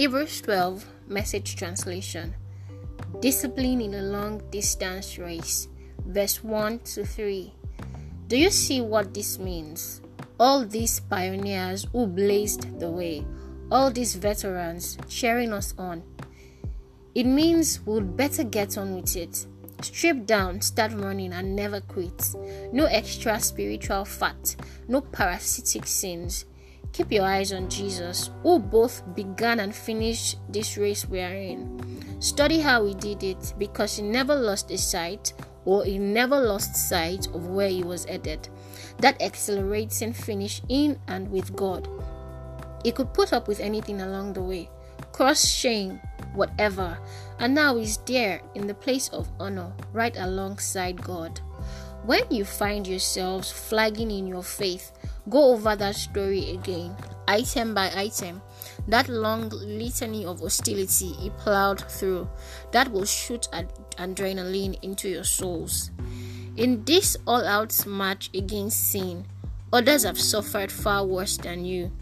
Hebrews 12, message translation. Discipline in a long distance race. Verse 1 to 3. Do you see what this means? All these pioneers who blazed the way, all these veterans cheering us on. It means we'd better get on with it. Strip down, start running, and never quit. No extra spiritual fat, no parasitic sins. Keep your eyes on Jesus, who both began and finished this race we are in. Study how he did it because he never lost his sight or he never lost sight of where he was headed. That accelerating finish in and with God. He could put up with anything along the way, cross shame, whatever, and now he's there in the place of honor right alongside God. When you find yourselves flagging in your faith, go over that story again, item by item. That long litany of hostility he plowed through, that will shoot ad- adrenaline into your souls. In this all out match against sin, others have suffered far worse than you.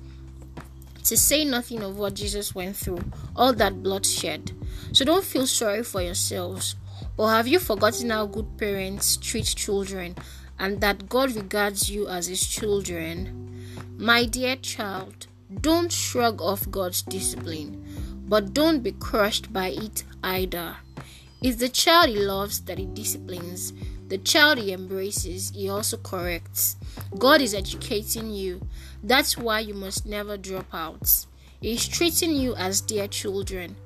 To say nothing of what Jesus went through, all that bloodshed. So don't feel sorry for yourselves. Or have you forgotten how good parents treat children and that God regards you as his children? My dear child, don't shrug off God's discipline, but don't be crushed by it either. It's the child he loves that he disciplines. The child he embraces, he also corrects. God is educating you. That's why you must never drop out. He's treating you as dear children.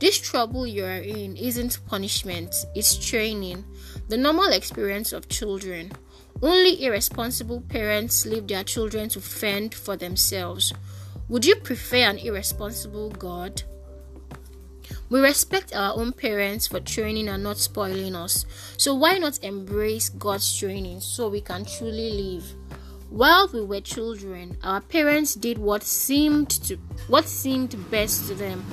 This trouble you are in isn't punishment, it's training. The normal experience of children. Only irresponsible parents leave their children to fend for themselves. Would you prefer an irresponsible God? We respect our own parents for training and not spoiling us. So why not embrace God's training so we can truly live? While we were children, our parents did what seemed to what seemed best to them